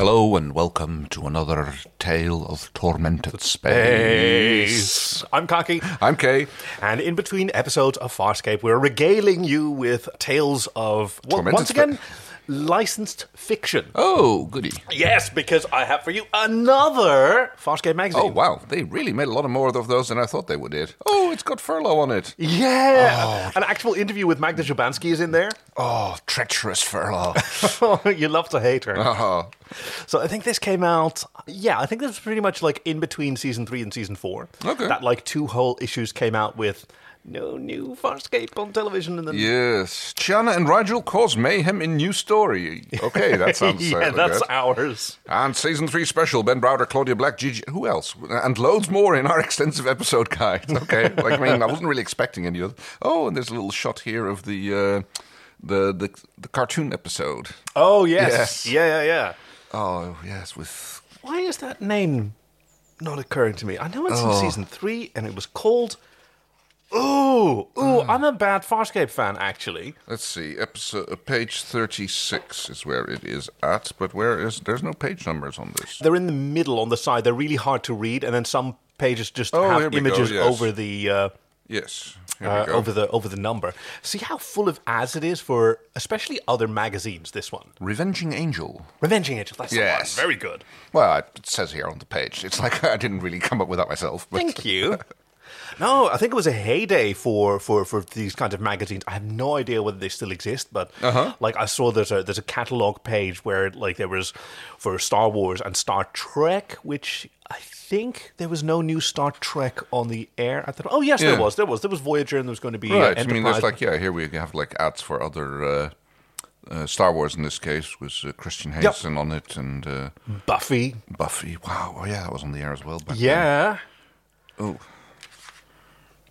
Hello and welcome to another tale of tormented space. I'm Cocky. I'm Kay. And in between episodes of Farscape, we're regaling you with tales of, well, once again, licensed fiction. Oh, goody. Yes, because I have for you another Farscape magazine. Oh, wow. They really made a lot of more of those than I thought they would did. Oh, it's got furlough on it. Yeah. Oh. An actual interview with Magda Szubanski is in there. Oh, treacherous furlough. you love to hate her. oh. So I think this came out. Yeah, I think this was pretty much like in between season three and season four. Okay. That like two whole issues came out with no new Farscape on television, and then Yes. Chiana and Rygel cause mayhem in new story. Okay, that sounds yeah, that's good. ours. And season three special, Ben Browder, Claudia Black, Gigi, who else? And loads more in our extensive episode guide. Okay, like I mean, I wasn't really expecting any of. Oh, and there's a little shot here of the uh, the the the cartoon episode. Oh yes, Yes. yeah, yeah, yeah. Oh yes, with Why is that name not occurring to me? I know it's Oh. in season three, and it was called. Ooh, ooh! I'm a bad Farscape fan, actually. let's see, episode uh, page thirty six is where it is at, but where is there's no page numbers on this. They're in the middle on the side. They're really hard to read, and then some pages just Oh, here have we go, images yes. over the uh, Yes, here uh, we go. over the over the number. See how full of ads it is for, especially other magazines. This one, Revenging Angel. Revenging Angel. That's Yes. the one. Very good. Well, it says here on the page. It's like I didn't really come up with that myself. But Thank you. No, I think it was a heyday for, for, for these kinds of magazines. I have no idea whether they still exist, but Uh-huh. like I saw there's a there's a catalog page where like there was for Star Wars and Star Trek, which I think there was no new Star Trek on the air. I thought, oh yes, Yeah. there was. There was. There was Voyager, and there was going to be uh, Right. I mean, there's like yeah. Here we have like ads for other uh, uh, Star Wars. In this case, was uh, Christian Hayson on it and uh, Buffy. Buffy. Wow. Oh yeah, that was on the air as well. Back then. Yeah. Oh,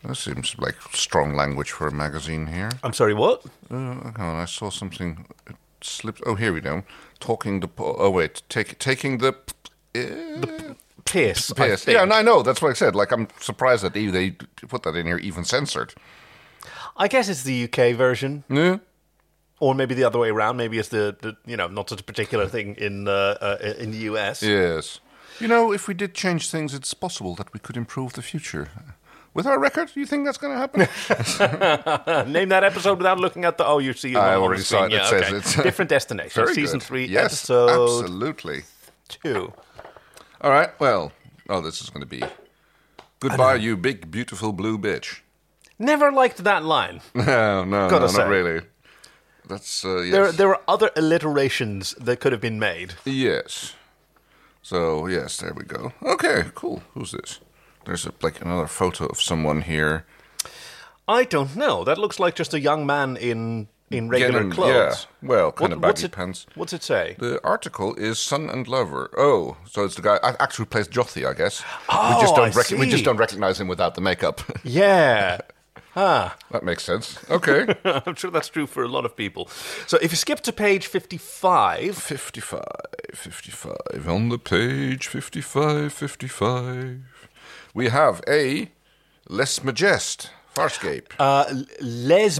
that seems like strong language for a magazine here. I'm sorry. What? Uh, hang on, I saw something. It slipped. Oh, here we go. Talking the. po- Oh wait, take, taking the. Uh, Piss. I Yes. think. Yeah, and I know. That's what I said. Like, I'm surprised that they, they put that in here, even censored. I guess it's the UK version. Yeah. Or maybe the other way around. Maybe it's the, the you know not such a particular thing in uh, uh, in the US. Yes. You know, if we did change things, it's possible that we could improve the future. With our record, you think that's going to happen? Name that episode without looking at the. Oh, you see. I already saw it. It Yeah, says it's- different destination. Very Season good. three, yes, episode absolutely. two. All right. Well, oh, this is going to be goodbye, you big beautiful blue bitch. Never liked that line. No, no, Gotta no, say. not really. That's uh, yes. There, there were other alliterations that could have been made. Yes. So yes, there we go. Okay, cool. Who's this? There's a, like another photo of someone here. I don't know. That looks like just a young man in in regular Getting- clothes. Yeah. Well, kind What- of what's it, pants. What's it say? The article is Son and Lover. Oh, so it's the guy actually plays Jothee, I guess. Oh, we just oh, don't I rec- we just don't recognize him without the makeup. Yeah. Huh. that makes sense. Okay. I'm sure that's true for a lot of people. So if you skip to page 55, 55, 55. On the page, 55, 55. We have a Les Majest, Farscape. uh, Les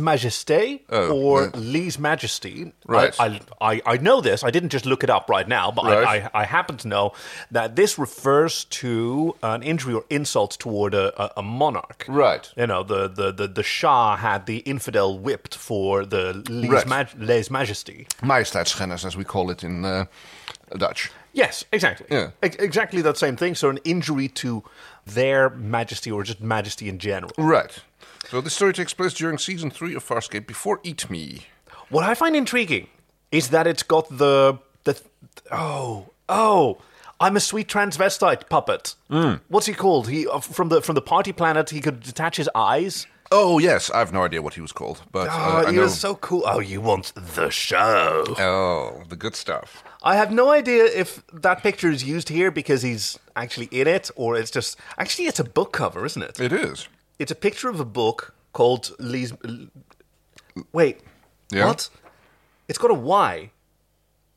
Oh, or yeah. Lese Majesty. Right. I, I, I, I know this. I didn't just look it up right now, but I, Right. I, I happen to know that this refers to an injury or insult toward a, a, monarch. Right. You know, the, the, the, the Shah had the infidel whipped for the Lese, Right. Maj- Lese Majesty. As we call it in uh, Dutch. Yes, exactly. Yeah. Ex- exactly that same thing. So an injury to their majesty or just majesty in general. Right. So the story takes place during season three of Farscape before Eat Me. What I find intriguing is that it's got the the oh oh I'm a sweet transvestite puppet. What's he called? He uh, from the from the party planet. He could detach his eyes. Oh, yes. I have no idea what he was called, but uh, Oh, I he know. was so cool. Oh, you want the show? Oh, the good stuff. I have no idea if that picture is used here because he's actually in it, or it's just actually it's a book cover, isn't it? It is. It's a picture of a book called Lee's. Wait, Yeah? what? It's got a Y.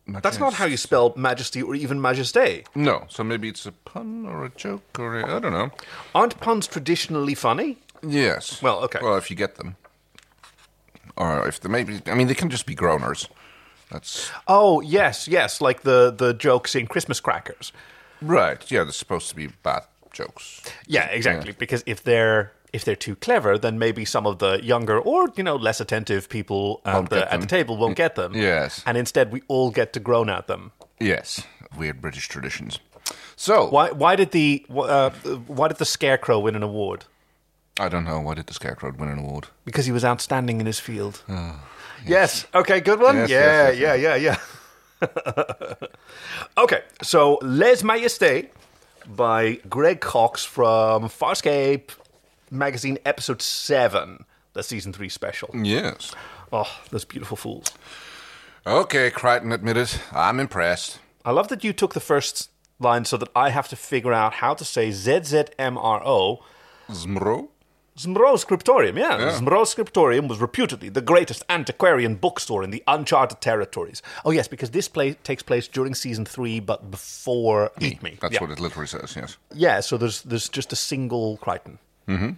That's not how you spell majesty or even majesté. No, so maybe it's a pun or a joke or a, I don't know. Aren't puns traditionally funny? Yes. Well, okay. Well, if you get them, or if they maybe, I mean, they can just be groaners. That's Oh yes, yes, like the the jokes in Christmas crackers. right. Yeah, they're supposed to be bad jokes. Yeah, exactly. Because if they're if they're too clever, then maybe some of the younger or you know less attentive people at the at the table won't get them. Yes. and instead we all get to groan at them. Yes, weird British traditions. So Why? Why did the uh, why did the scarecrow win an award? I don't know why did the Scarecrow win an award? Because he was outstanding in his field. Yes. Okay. Good one. Yes, yeah, yes, yes, yeah. Yeah. Yeah. okay. So Les Majestés by Greg Cox from Farscape magazine, episode seven, the season three special. Yes. Oh, those beautiful fools. Okay, Crichton admitted. I'm impressed. I love that you took the first line so that I have to figure out how to say ZZMRO. Zmro? Zmro Scriptorium, yeah. Yeah. Zmro Scriptorium was reputedly the greatest antiquarian bookstore in the uncharted territories. Oh, yes, because this play takes place during season three, but before Eat Me. That's yeah. what it literally says, yes. Yeah, so there's there's just a single Crichton. Mm-hmm.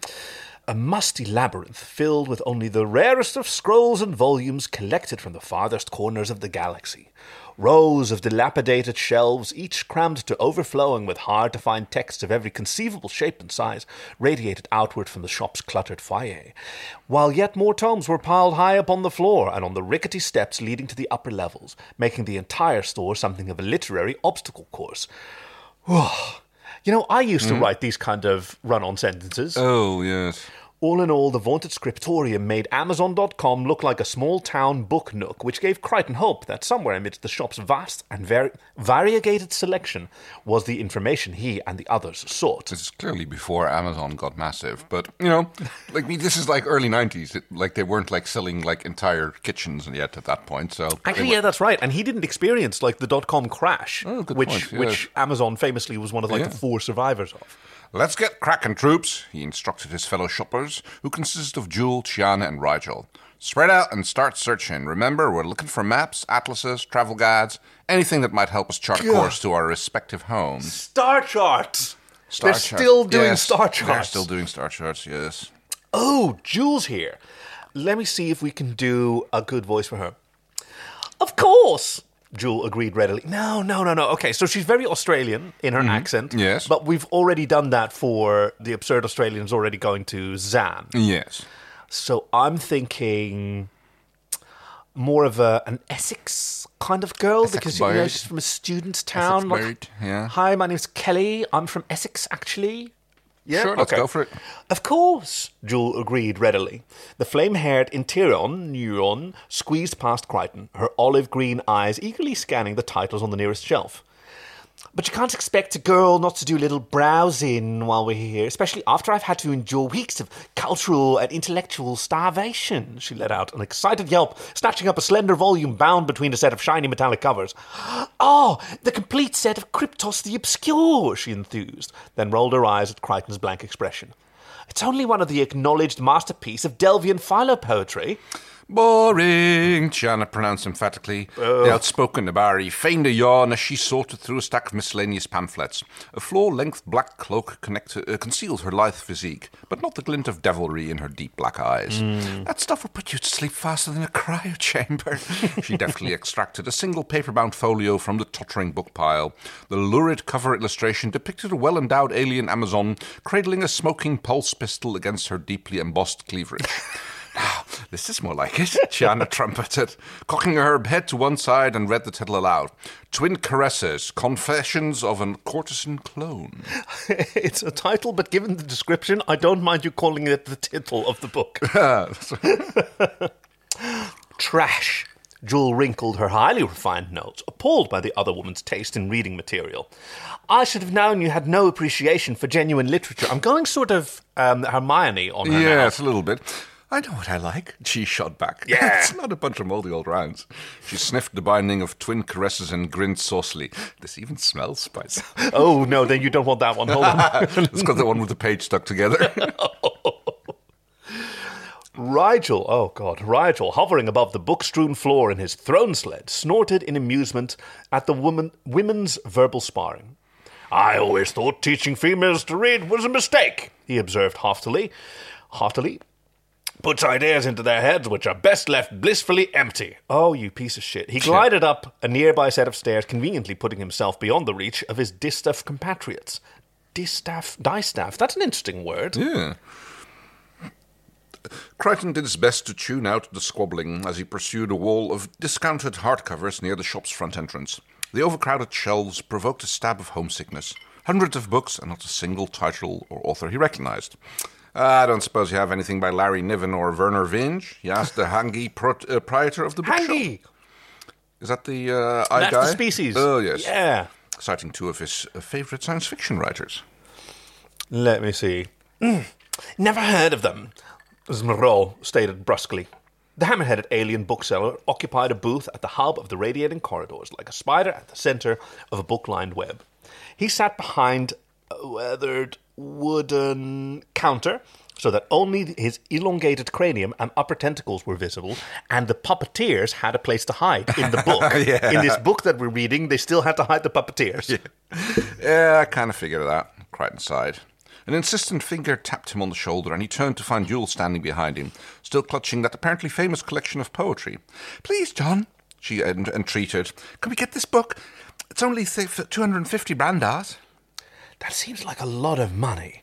A musty labyrinth filled with only the rarest of scrolls and volumes collected from the farthest corners of the galaxy. Rows of dilapidated shelves, each crammed to overflowing with hard to find texts of every conceivable shape and size, radiated outward from the shop's cluttered foyer, while yet more tomes were piled high upon the floor and on the rickety steps leading to the upper levels, making the entire store something of a literary obstacle course. You know, I used to mm-hmm. write these kind of run on sentences. Oh, yes. All in all, the vaunted scriptorium made Amazon.com look like a small town book nook, which gave Crichton hope that somewhere amidst the shop's vast and vari- variegated selection was the information he and the others sought. This is clearly before Amazon got massive, but you know, like me, this is like early '90s. It, like they weren't like selling like entire kitchens yet at that point. So Actually, yeah, that's right. And he didn't experience like the dot com crash, Oh, which point, yes. which Amazon famously was one of like Yeah. the four survivors of. Let's get cracking, troops, he instructed his fellow shoppers, who consist of Jool, Chiana, and Rygel. Spread out and start searching. Remember, we're looking for maps, atlases, travel guides, anything that might help us chart a course to our respective homes. Star charts. Star They're charts. still doing Yes, star They're charts. still doing star charts, yes. Oh, Jules here. Let me see if we can do a good voice for her. Of course. Jool agreed readily. No, no, no, no. Okay, so she's very Australian in her accent. Yes. But we've already done that for the absurd Australians already going to Zhaan. Yes. So I'm thinking more of a an Essex kind of girl because you know she's from a student town. like, yeah. Hi, my name's Kelly. I'm from Essex, actually. Yeah, Sure, let's okay. go for it. Of course, Jool agreed readily. The flame haired Interion neuron squeezed past Crichton, her olive green eyes eagerly scanning the titles on the nearest shelf. But you can't expect a girl not to do a little browsing while we're here, especially after I've had to endure weeks of cultural and intellectual starvation. She let out an excited yelp, snatching up a slender volume bound between a set of shiny metallic covers. Oh, the complete set of Cryptos the Obscure, she enthused, then rolled her eyes at Crichton's blank expression. It's only one of the acknowledged masterpiece of Delvian philo-poetry. Boring, Chiana pronounced emphatically. The outspoken Nebari feigned a yawn as she sorted through a stack of miscellaneous pamphlets. A floor-length black cloak uh, concealed her lithe physique, but not the glint of devilry in her deep black eyes. That stuff will put you to sleep faster than a cryo chamber. she deftly extracted a single paper-bound folio from the tottering book pile. The lurid cover illustration depicted a well-endowed alien Amazon cradling a smoking pulse pistol against her deeply embossed cleavage. Now, this is more like it, Chiana trumpeted, cocking her head to one side and read the title aloud. Twin Caresses, Confessions of an Courtesan Clone. it's a title, but given the description, I don't mind you calling it the title of the book. Trash. Jool wrinkled her highly refined nose, appalled by the other woman's taste in reading material. I should have known you had no appreciation for genuine literature. I'm going sort of um, Hermione on her now. Yes, a little bit. I know what I like, she shot back. Yeah. it's not a bunch of mouldy old rounds. She sniffed the binding of Twin Caresses and grinned saucily. This even smells spicy. Oh, no, then you don't want that one. Hold on. it's got the one with the page stuck together. Rygel, oh God, Rygel, hovering above the book strewn floor in his throne sled, snorted in amusement at the woman, women's verbal sparring. I always thought teaching females to read was a mistake, he observed haughtily. Haughtily. Puts ideas into their heads which are best left blissfully empty. Oh, you piece of shit. He glided up a nearby set of stairs, conveniently putting himself beyond the reach of his distaff compatriots. Distaff? Distaff? That's an interesting word. Yeah. Crichton did his best to tune out the squabbling as he pursued a wall of discounted hardcovers near the shop's front entrance. The overcrowded shelves provoked a stab of homesickness. Hundreds of books and not a single title or author he recognized. I don't suppose you have anything by Larry Niven or Vernor Vinge? He asked the Hangi pro- uh, proprietor of the bookshop. Hangy! Is that the uh, eye That's guy? the species. Oh, yes. Yeah. Citing two of his uh, favorite science fiction writers. Let me see. Mm, never heard of them, Moreau stated brusquely. The hammer headed alien bookseller occupied a booth at the hub of the radiating corridors, like a spider at the center of a book lined web. He sat behind a weathered wooden counter so that only his elongated cranium and upper tentacles were visible, and the puppeteers had a place to hide in the book. In this book that we're reading, they still had to hide the puppeteers. Yeah, I kind of figured it out. Crichton sighed. An insistent finger tapped him on the shoulder, and he turned to find Jool standing behind him, still clutching that apparently famous collection of poetry. Please, John, she entreated, can we get this book? It's only say, 250 brandars. That seems like a lot of money.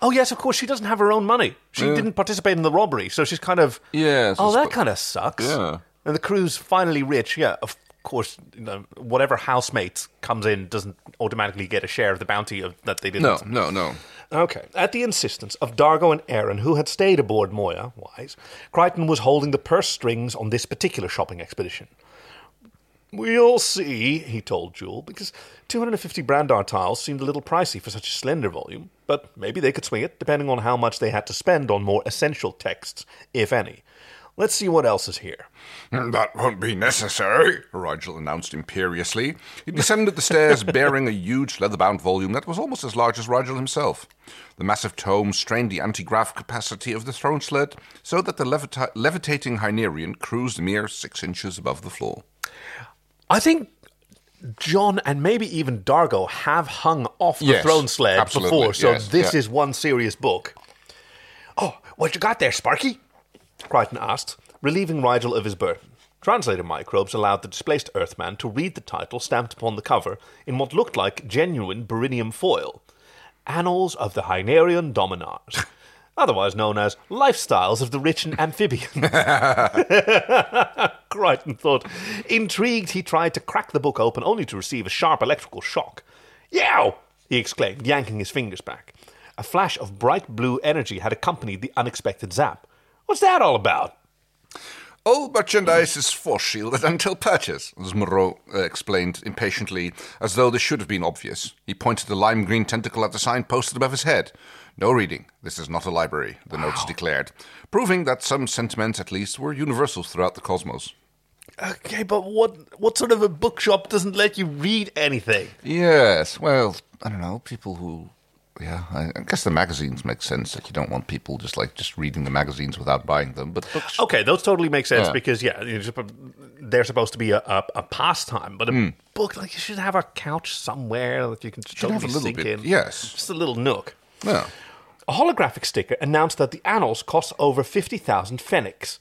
Oh yes, of course she doesn't have her own money. She didn't participate in the robbery, so she's kind of Yes, I Oh, that kind of sucks. Yeah. And the crew's finally rich. Yeah, of course. You know, whatever housemate comes in doesn't automatically get a share of the bounty of that they didn't. No, no, no. Okay. At the insistence of Dargo and Aeryn, who had stayed aboard Moya, wise, Crichton was holding the purse strings on this particular shopping expedition. We'll see, he told Jool, because 250 Brandar tiles seemed a little pricey for such a slender volume, but maybe they could swing it, depending on how much they had to spend on more essential texts, if any. Let's see what else is here. Hmm, that won't be necessary, Rygel announced imperiously. He descended the stairs bearing a huge leather-bound volume that was almost as large as Rygel himself. The massive tome strained the anti-grav capacity of the throne sled so that the levita- levitating Hynerian cruised mere six inches above the floor. I think John and maybe even Dargo have hung off the Yes, throne sled before, so yes, this yeah. is one serious book. Oh, what you got there, Sparky? Crichton asked, relieving Rygel of his burden. Translator microbes allowed the displaced Earthman to read the title stamped upon the cover in what looked like genuine beryllium foil Annals of the Hynerian Dominars, otherwise known as Lifestyles of the Rich and Amphibian. Crichton thought. Intrigued, he tried to crack the book open only to receive a sharp electrical shock. Yow! he exclaimed, yanking his fingers back. A flash of bright blue energy had accompanied the unexpected zap. What's that all about? All merchandise is force shielded until purchase, as Moreau uh, explained impatiently, as though this should have been obvious. He pointed the lime green tentacle at the sign posted above his head. No reading. This is not a library, the notes declared, proving that some sentiments, at least, were universal throughout the cosmos. Okay, but what what sort of a bookshop doesn't let you read anything? Yes, well, I don't know, people who. Yeah, I, I guess the magazines make sense that you don't want people just like just reading the magazines without buying them, but books. Okay, those totally make sense Yeah. because yeah, they're supposed to be a, a, a pastime, but a book like you should have a couch somewhere that you can just Hmm. Should have totally a little sink bit, in. yes. just a little nook. Yeah. A holographic sticker announced that the annals cost over 50,000 pfennigs.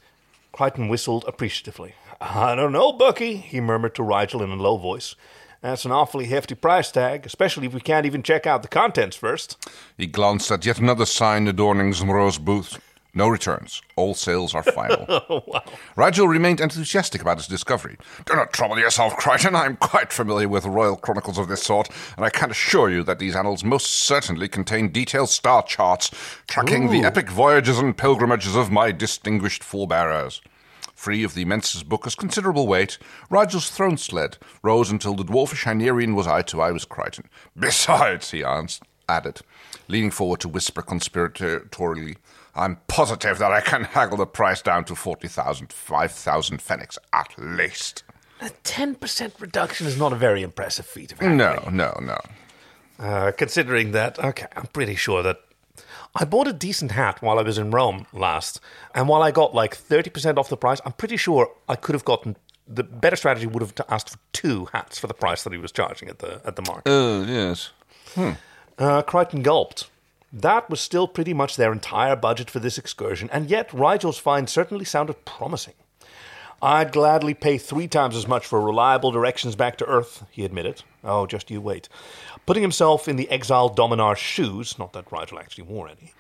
Crichton whistled appreciatively. I don't know, Bucky, he murmured to Rygel in a low voice. That's an awfully hefty price tag, especially if we can't even check out the contents first. He glanced at yet another sign adorning Zmro's booth. No returns. All sales are final. Oh, wow. Rygel remained enthusiastic about his discovery. Do not trouble yourself, Crichton. I am quite familiar with royal chronicles of this sort, and I can assure you that these annals most certainly contain detailed star charts tracking the epic voyages and pilgrimages of my distinguished forebearers. Free of the immense book's considerable weight, Rygel's throne sled rose until the dwarfish Hynerian was eye to eye with Crichton. Besides, he added, leaning forward to whisper conspiratorially, I'm positive that I can haggle the price down to 40,000, 5,000 pfennigs at least. A 10% reduction is not a very impressive feat of No, haggling. no, no. Uh, considering that, okay, I'm pretty sure that I bought a decent hat while I was in Rome last, and while I got like 30% off the price, I'm pretty sure I could have gotten the better strategy would have asked for two hats for the price that he was charging at the at the market. Oh, yes. Uh, Crichton gulped. That was still pretty much their entire budget for this excursion, and yet Rygel's find certainly sounded promising. I'd gladly pay three times as much for reliable directions back to Earth, he admitted. Oh, just you wait. Putting himself in the exiled Dominar's shoes, not that Rygel actually wore any.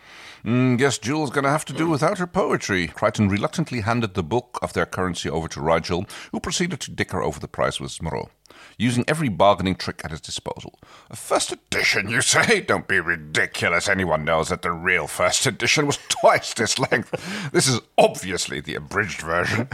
Mm, guess Jool's going to have to do without her poetry. Crichton reluctantly handed the book of their currency over to Rigel, who proceeded to dicker over the price with Zmro, using every bargaining trick at his disposal. A first edition, you say? Don't be ridiculous. Anyone knows that the real first edition was twice this length. This is obviously the abridged version.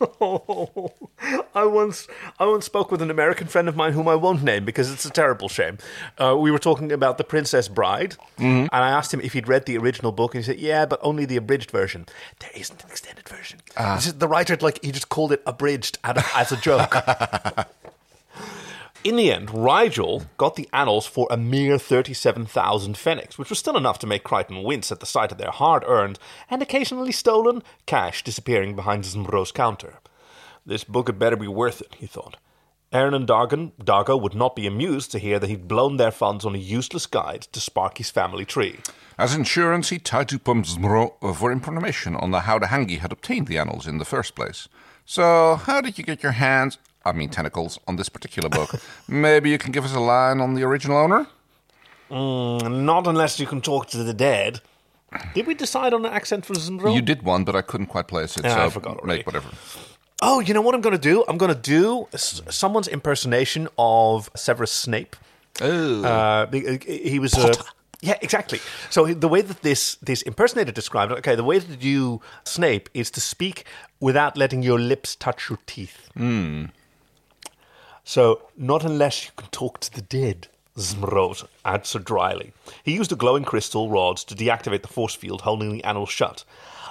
Oh, I once I once spoke with an American friend of mine whom I won't name because it's a terrible shame. Uh, we were talking about The Princess Bride, and I asked him if he'd read the original book, and he said, "Yeah, but only the abridged version. There isn't an extended version." He said the writer like he just called it abridged as a joke. In the end, Rygel got the annals for a mere 37,000 pfennigs, which was still enough to make Crichton wince at the sight of their hard earned and occasionally stolen cash disappearing behind Zmbro's counter. This book had better be worth it, he thought. Aeryn and Dargan, Dargo would not be amused to hear that he'd blown their funds on a useless guide to Sparky's family tree. As insurance, he tried to pump Zmro for information on how the Hangi had obtained the annals in the first place. So, how did you get your hands, I mean tentacles, on this particular book? Maybe you can give us a line on the original owner? Not unless you can talk to the dead. Did we decide on an accent for Zmbro? You did one, but I couldn't quite place it, so I forgot already. make whatever. Oh, you know what I'm going to do? I'm going to do someone's impersonation of Severus Snape. Oh. Uh, he- he was uh, yeah, exactly. So the way that this this impersonator described it, okay, the way to do Snape is to speak without letting your lips touch your teeth. So not unless you can talk to the dead. Zmrot answered dryly. He used a glowing crystal rod to deactivate the force field holding the annals shut.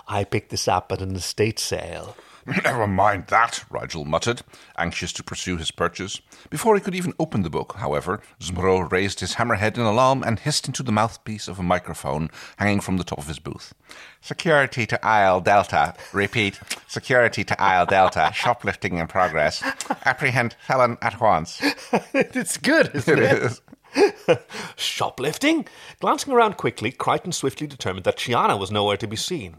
I picked this up at an estate sale. Never mind that, Rygel muttered, anxious to pursue his purchase. Before he could even open the book, however, Zmro raised his hammerhead in alarm and hissed into the mouthpiece of a microphone hanging from the top of his booth. Security to Isle Delta. Repeat, security to Isle Delta. Shoplifting in progress. Apprehend felon at once. it's good, isn't it? Shoplifting? Glancing around quickly, Crichton swiftly determined that Chiana was nowhere to be seen.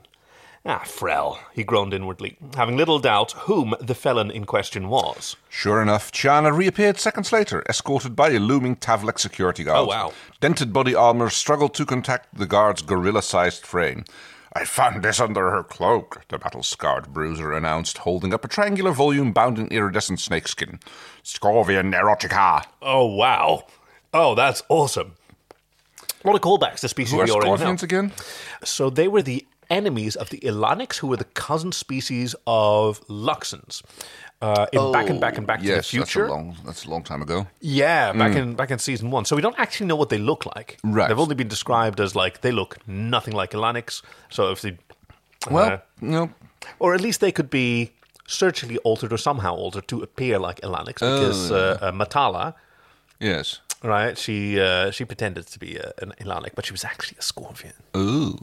Ah, Frell, he groaned inwardly, having little doubt whom the felon in question was. Sure enough, Chiana reappeared seconds later, escorted by a looming Tavlek security guard. Oh, wow. Dented body armor struggled to contact the guard's gorilla-sized frame. I found this under her cloak, the battle-scarred bruiser announced, holding up a triangular volume bound in iridescent snakeskin. Scorvian erotica. Oh, wow. Oh, that's awesome. What a callbacks to the species Who are we already know. Scorvians again? So they were the enemies of the Ilanics, who were the cousin species of Luxans. Uh, in back and back and back Oh, yes, to the future. That's a long, that's a long time ago. Yeah, back in back in season one. So we don't actually know what they look like. Right. They've only been described as like they look nothing like Ilanics. So if they, Well, uh, no. or at least they could be surgically altered or somehow altered to appear like Ilanics, because uh, uh, Matala, Yes. right? She uh, she pretended to be uh, an Ilanic, but she was actually a Scorvian. Ooh.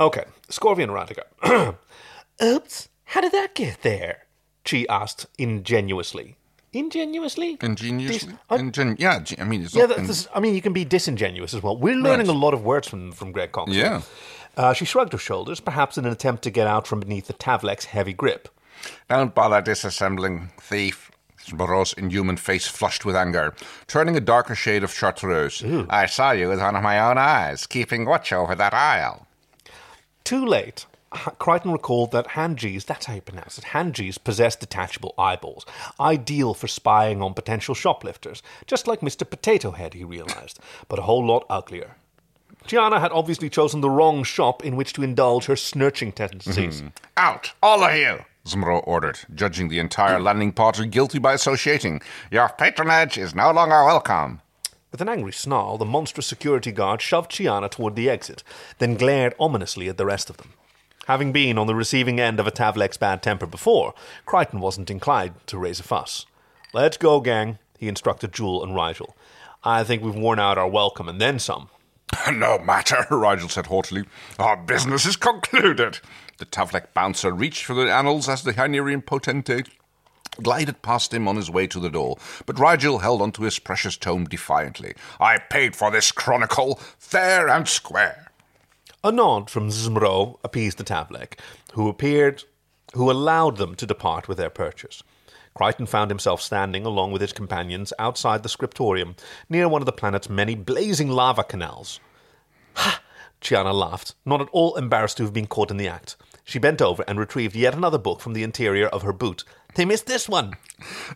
Okay, Scorvian erotica. Oops, how did that get there? She asked ingenuously. Ingenuously? Ingeniously? I- Ingen- yeah, I mean, it's Yeah, that, this, I mean, you can be disingenuous as well. We're learning Right. a lot of words from, from Greg Cox. Yeah. Uh, she shrugged her shoulders, perhaps in an attempt to get out from beneath the Tavlek's heavy grip. Don't bother disassembling, thief. Moreau's inhuman face flushed with anger, turning a darker shade of chartreuse. I saw you with one of my own eyes, keeping watch over that aisle. Too late. Crichton recalled that Hanjis, that's how you pronounce it, Hanjis possess detachable eyeballs, ideal for spying on potential shoplifters, just like Mr. Potato Head, he realized, but a whole lot uglier. Chiana had obviously chosen the wrong shop in which to indulge her snurching tendencies. Mm-hmm. Out, all of you! Zmro ordered, judging the entire landing party guilty by associating. Your patronage is no longer welcome. With an angry snarl, the monstrous security guard shoved Chiana toward the exit, then glared ominously at the rest of them. Having been on the receiving end of a Tavlek's bad temper before, Crichton wasn't inclined to raise a fuss. Let's go, gang, he instructed Jool and Rygel. I think we've worn out our welcome and then some. No matter, Rygel said haughtily. Our business is concluded. The Tavlek bouncer reached for the annals as the Hynerian potentate glided past him on his way to the door, but Rygel held onto his precious tome defiantly. I paid for this chronicle, fair and square. A nod from Zmro appeased the Tavlek, who appeared, who allowed them to depart with their purchase. Crichton found himself standing along with his companions outside the scriptorium, near one of the planet's many blazing lava canals. Ha! Chiana laughed, not at all embarrassed to have been caught in the act. She bent over and retrieved yet another book from the interior of her boot. They missed this one.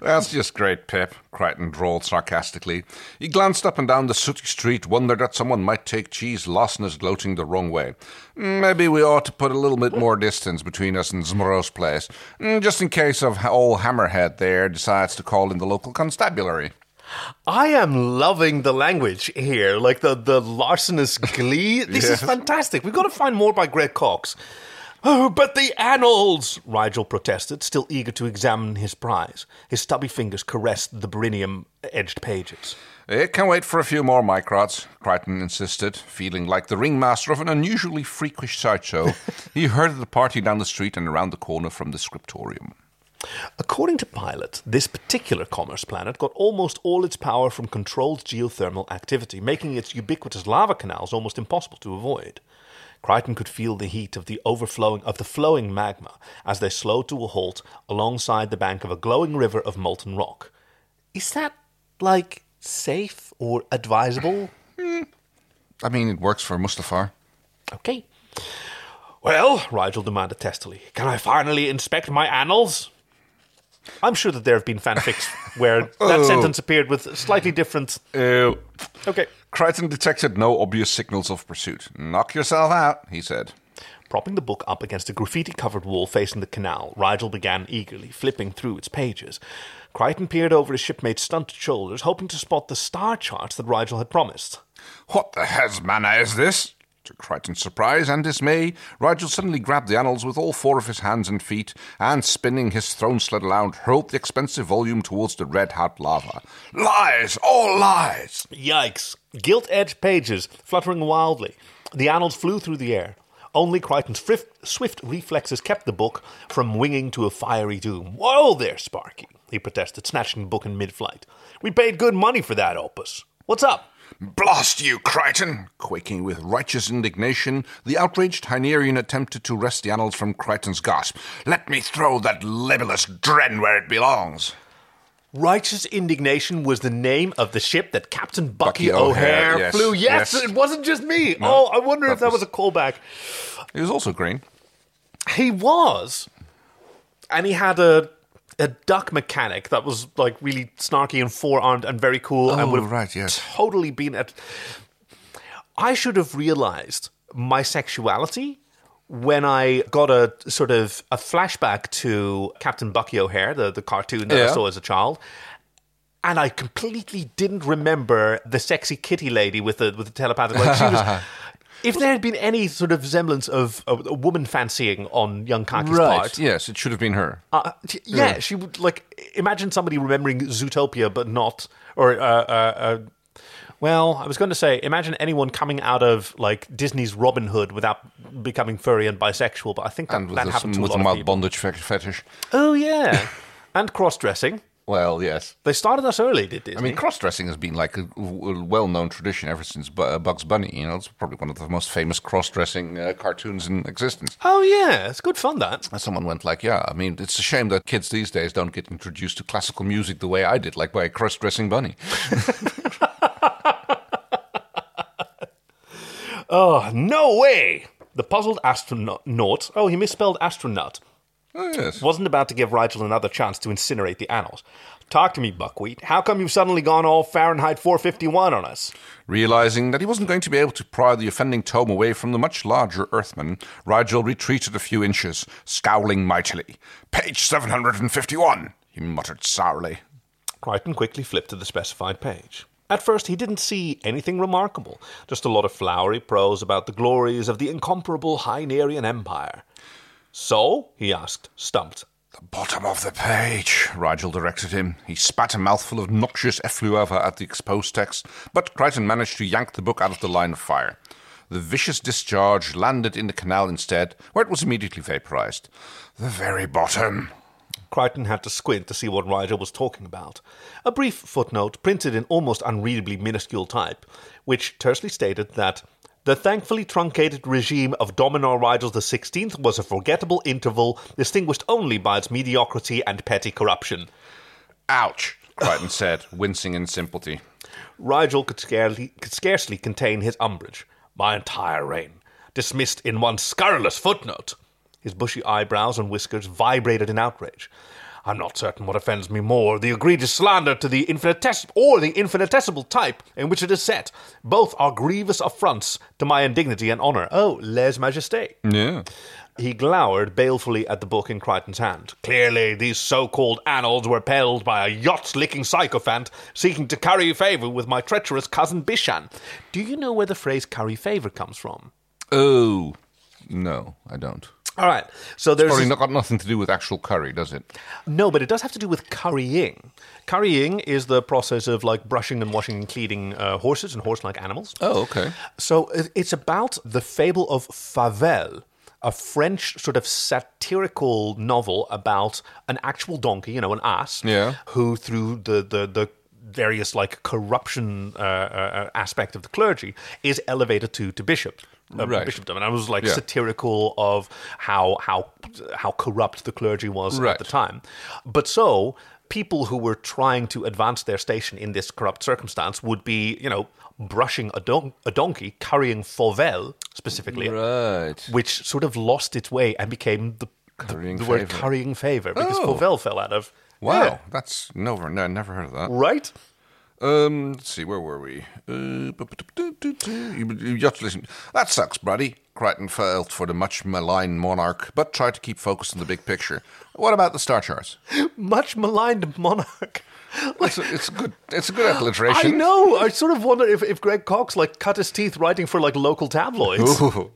That's just great, Pip, Crichton drawled sarcastically. He glanced up and down the sooty street, wondered that someone might take Cheese Lostness gloating the wrong way. Mm, maybe we ought to put a little bit more distance between us and Zmro's place, mm, just in case of old Hammerhead there decides to call in the local constabulary. I am loving the language here, like the, the larcenous glee. This Yes. is fantastic. We've got to find more by Greg Cox. Oh, but the annals! Rygel protested, still eager to examine his prize. His stubby fingers caressed the beryllium edged pages. Eh, it can wait for a few more microts, Crichton insisted, feeling like the ringmaster of an unusually freakish sideshow. he herded the party down the street and around the corner from the scriptorium. According to Pilot, this particular commerce planet got almost all its power from controlled geothermal activity, making its ubiquitous lava canals almost impossible to avoid. Crichton could feel the heat of the overflowing of the flowing magma as they slowed to a halt alongside the bank of a glowing river of molten rock. Is that like safe or advisable? I mean, it works for Mustafar. Okay. Well, Rygel demanded testily, can I finally inspect my annals? I'm sure that there have been fanfics where that oh. sentence appeared with slightly different. Ew. Okay. Crichton detected no obvious signals of pursuit. Knock yourself out, he said. Propping the book up against a graffiti covered wall facing the canal, Rygel began eagerly flipping through its pages. Crichton peered over his shipmate's stunted shoulders, hoping to spot the star charts that Rygel had promised. What the hell's manner is this? To Crichton's surprise and dismay, Rygel suddenly grabbed the annals with all four of his hands and feet, and spinning his throne sled around, hurled the expensive volume towards the red hot lava. Lies! All lies! Yikes! Gilt edged pages fluttering wildly. The annals flew through the air. Only Crichton's swift, swift reflexes kept the book from winging to a fiery doom. Whoa there, Sparky, he protested, snatching the book in mid flight. We paid good money for that opus. What's up? Blast you, Crichton! Quaking with righteous indignation, the outraged Hynerian attempted to wrest the annals from Crichton's grasp. Let me throw that libelous dren where it belongs. Righteous Indignation was the name of the ship that Captain Bucky, Bucky O'Hare, O'Hare, yes, flew. Yes, yes. it wasn't just me. oh, I wonder if that that was was- a callback. He was also green. He was, and he had a a duck mechanic that was like really snarky and four armed and very cool, and Oh, would have right, yes. totally been at. I should have realized my sexuality when I got a sort of a flashback to Captain Bucky O'Hare, the, the cartoon that I saw as a child. And I completely didn't remember the sexy kitty lady with the with the telepathic. Like she was, if there had been any sort of semblance of a, a woman fancying on young Kaki's part, Yes, it should have been her. uh, t- yeah, she would like imagine somebody remembering Zootopia, but not or uh, uh, uh, well, I was going to say imagine anyone coming out of like Disney's Robin Hood without becoming furry and bisexual, but I think that, and with, that the, happened to with a the lot of mild people. bondage fe- fetish. Oh yeah, and cross dressing. Well, yes. They started us early, did Disney? I mean, cross dressing has been like a well known tradition ever since uh, Bugs Bunny. You know, it's probably one of the most famous cross dressing uh, cartoons in existence. oh yeah, it's good fun. That And someone went like, "Yeah, I mean, it's a shame that kids these days don't get introduced to classical music the way I did, like by a cross-dressing bunny." oh no way. The puzzled astronaut. Oh, he misspelled astronaut. Oh yes. wasn't about to give Rygel another chance to incinerate the annals. Talk to me, Buckwheat. How come you've suddenly gone all Fahrenheit 451 on us? Realizing that he wasn't going to be able to pry the offending tome away from the much larger Earthman, Rygel retreated a few inches, scowling mightily. Page 751, he muttered sourly. Crichton quickly flipped to the specified page. At first, he didn't see anything remarkable, just a lot of flowery prose about the glories of the incomparable Hynerian Empire. So? he asked, stumped. The bottom of the page, Rygel directed him. He spat a mouthful of noxious effluvia at the exposed text, but Crichton managed to yank the book out of the line of fire. The vicious discharge landed in the canal instead, where it was immediately vaporized. The very bottom. Crichton had to squint to see what Rygel was talking about. A brief footnote, printed in almost unreadably minuscule type, which tersely stated that the thankfully truncated regime of Dominar Rygel XVI was a forgettable interval distinguished only by its mediocrity and petty corruption. Ouch, Crichton said, wincing in sympathy. Rygel could scarcely, could scarcely contain his umbrage. My entire reign, dismissed in one scurrilous footnote. His bushy eyebrows and whiskers vibrated in outrage. I'm not certain what offends me more, the egregious slander to the infinitesimal or the infinitesimal type in which it is set. Both are grievous affronts to my indignity and honour. Oh, les majestés. Yeah. He glowered balefully at the book in Crichton's hand. Clearly, these so called annals were pelled by a yacht licking sycophant seeking to curry favour with my treacherous cousin Bishan. Do you know where the phrase curry favour comes from? Oh, no, I don't. All right, so there's. Probably not got nothing to do with actual curry, does it? No, but it does have to do with currying. Currying is the process of like brushing and washing and cleaning uh, horses and horse-like animals. Oh, okay. So it's about the fable of Fauvel, a French sort of satirical novel about an actual donkey, you know, an ass, Yeah. who through the the the various like corruption uh, uh, aspect of the clergy is elevated to to bishop. Uh, Right. Bishopdom, and I was like Yeah. satirical of how how how corrupt the clergy was Right. at the time. But so people who were trying to advance their station in this corrupt circumstance would be, you know, brushing a, don- a donkey, carrying fauvel specifically, Right. which sort of lost its way and became the, the, the word carrying favor because Oh. fauvel fell out of. Wow, Yeah. that's never, no, never heard of that. Right? Um, let's see, where were we? Uh, you, you just listen. That sucks, buddy. Crichton felt for the much maligned monarch, but tried to keep focused on the big picture. What about the star charts? Much maligned monarch. It's a, it's a good, it's a good I alliteration. know. I sort of wonder if, if Greg Cox like cut his teeth writing for like local tabloids. Ooh.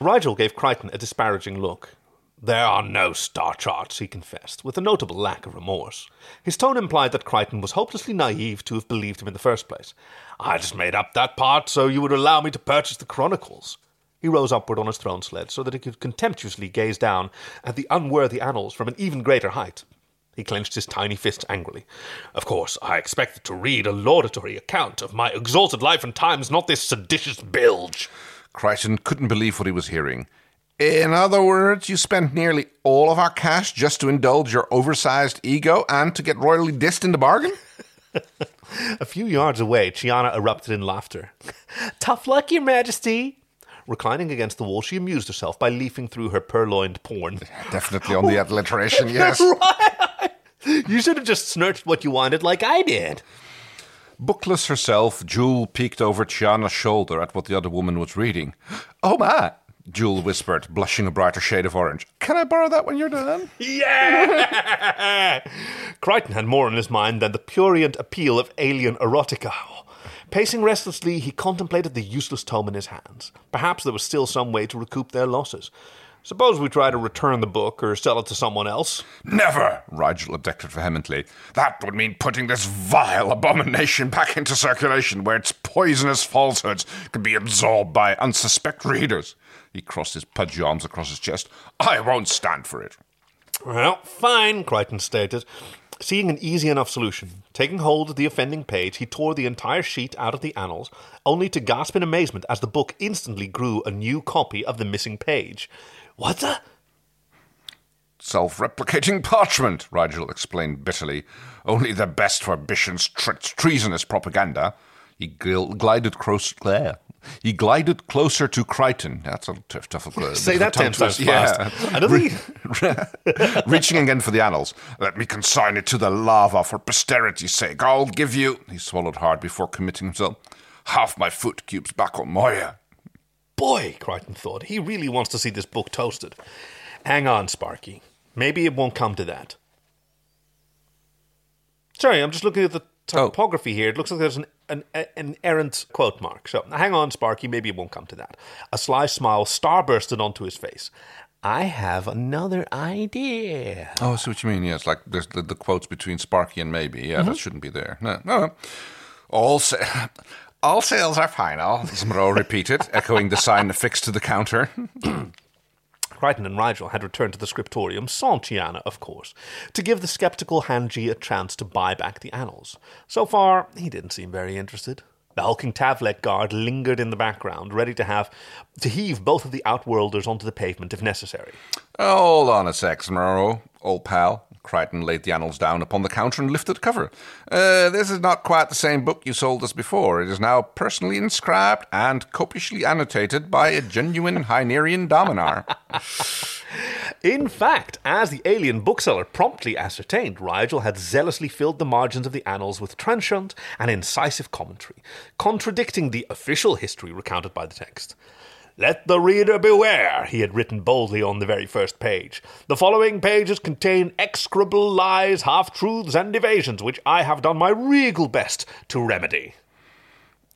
Rygel gave Crichton a disparaging look. There are no star charts, he confessed, with a notable lack of remorse. His tone implied that Crichton was hopelessly naive to have believed him in the first place. I just made up that part so you would allow me to purchase the Chronicles. He rose upward on his throne sled so that he could contemptuously gaze down at the unworthy annals from an even greater height. He clenched his tiny fists angrily. Of course, I expected to read a laudatory account of my exalted life and times, not this seditious bilge. Crichton couldn't believe what he was hearing. In other words, you spent nearly all of our cash just to indulge your oversized ego and to get royally dissed in the bargain? A few yards away, Chiana erupted in laughter. Tough luck, Your Majesty. Reclining against the wall, she amused herself by leafing through her purloined porn. Definitely on the alliteration, yes. You should have just snurched what you wanted like I did. Bookless herself, Jool peeked over Chiana's shoulder at what the other woman was reading. Oh my, Jool whispered, blushing a brighter shade of orange. Can I borrow that when you're done? Yeah! Crichton had more on his mind than the purient appeal of alien erotica. Pacing restlessly, he contemplated the useless tome in his hands. Perhaps there was still some way to recoup their losses. Suppose we try to return the book or sell it to someone else. Never, Rygel objected vehemently. That would mean putting this vile abomination back into circulation where its poisonous falsehoods could be absorbed by unsuspect readers. He crossed his pudgy arms across his chest. I won't stand for it. Well, fine, Crichton stated. Seeing an easy enough solution, taking hold of the offending page, he tore the entire sheet out of the annals, only to gasp in amazement as the book instantly grew a new copy of the missing page. What the? Self replicating parchment, Rygel explained bitterly. Only the best for Bishan's tre- treasonous propaganda. He gl- glided close there. He glided closer to Crichton. That's a tough, tough. Uh, Say that ten times fast. I don't think. Reaching again for the annals. Let me consign it to the lava for posterity's sake. I'll give you. He swallowed hard before committing himself. Half my foot cubes back on Moya. Boy, Crichton thought, he really wants to see this book toasted. Hang on, Sparky. Maybe it won't come to that. Sorry, I'm just looking at the oh. typography here. It looks like there's an, an, an errant quote mark. So hang on, Sparky. Maybe it won't come to that. A sly smile starbursted onto his face. I have another idea. Oh, I see what you mean. Yes, like there's the, the quotes between Sparky and maybe. Yeah, that mm-hmm. shouldn't be there. No, no. All sa- all sales are final. Zmro repeated, echoing the sign affixed to the counter. Crichton and Rygel had returned to the scriptorium, sans Chiana, of course, to give the skeptical Hanji a chance to buy back the annals. So far, he didn't seem very interested. The hulking Tavlek guard lingered in the background, ready to have to heave both of the outworlders onto the pavement if necessary. Hold on a sec, Smurro, old pal. Crichton laid the annals down upon the counter and lifted the cover. Uh, this is not quite the same book you sold us before. It is now personally inscribed and copiously annotated by a genuine Hynerian Dominar. In fact, as the alien bookseller promptly ascertained, Rygel had zealously filled the margins of the annals with trenchant and incisive commentary, contradicting the official history recounted by the text. Let the reader beware, he had written boldly on the very first page. The following pages contain execrable lies, half truths, and evasions, which I have done my regal best to remedy.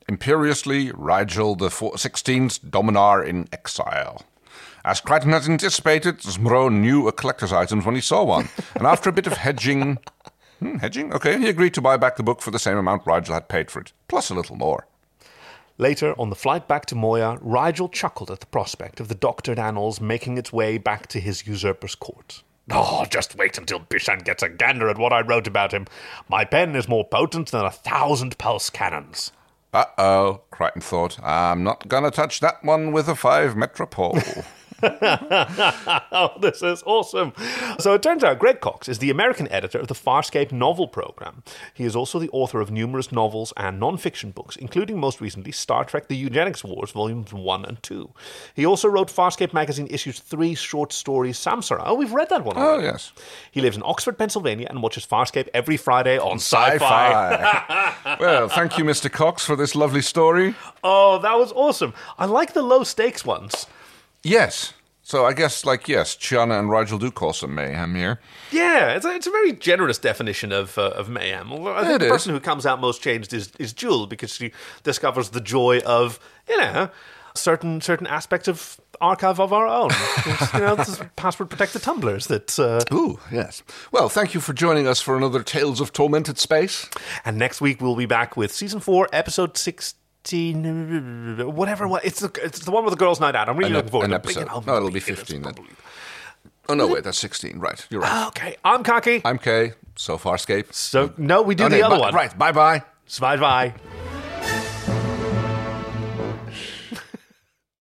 Imperiously, Rygel the 16th Dominar in exile. As Crichton had anticipated, Smro knew a collector's items when he saw one, and after a bit of hedging, hmm, hedging, okay, he agreed to buy back the book for the same amount Rygel had paid for it, plus a little more. Later, on the flight back to Moya, Rygel chuckled at the prospect of the doctored annals making its way back to his usurper's court. Oh, just wait until Bishan gets a gander at what I wrote about him. My pen is more potent than a thousand pulse cannons. Uh oh, Crichton thought. I'm not gonna touch that one with a five metra pole. oh, this is awesome. So it turns out Greg Cox is the American editor of the Farscape novel program. He is also the author of numerous novels and non-fiction books, including most recently Star Trek The Eugenics Wars, Volumes 1 and 2. He also wrote Farscape magazine issues 3 short stories Samsara. Oh, we've read that one oh, already. yes. He lives in Oxford, Pennsylvania and watches Farscape every Friday on Sci-Fi. Sci-fi. well, thank you, Mr. Cox, for this lovely story. Oh, that was awesome. I like the low stakes ones. Yes. So I guess, like, yes, Chiana and Rygel do cause some mayhem here. Yeah, it's a, it's a very generous definition of uh, of mayhem. Although I think It the is. person who comes out most changed is is Jool because she discovers the joy of you know certain certain aspects of archive of our own. you know, this password protected Tumblrs that. Uh, Ooh, yes. Well, thank you for joining us for another Tales of Tormented Space. and next week we'll be back with season four, episode sixteen. Whatever, what it's the it's the one with the girls' night out. I'm really An, looking forward an to episode. it. Oh, No, it'll be 15 then. Oh, no, wait, that's 16. Right, you're right. Okay, I'm Kaki. I'm Kay. So Farscape. So no, we do the no, other one. Right, bye bye. Bye bye.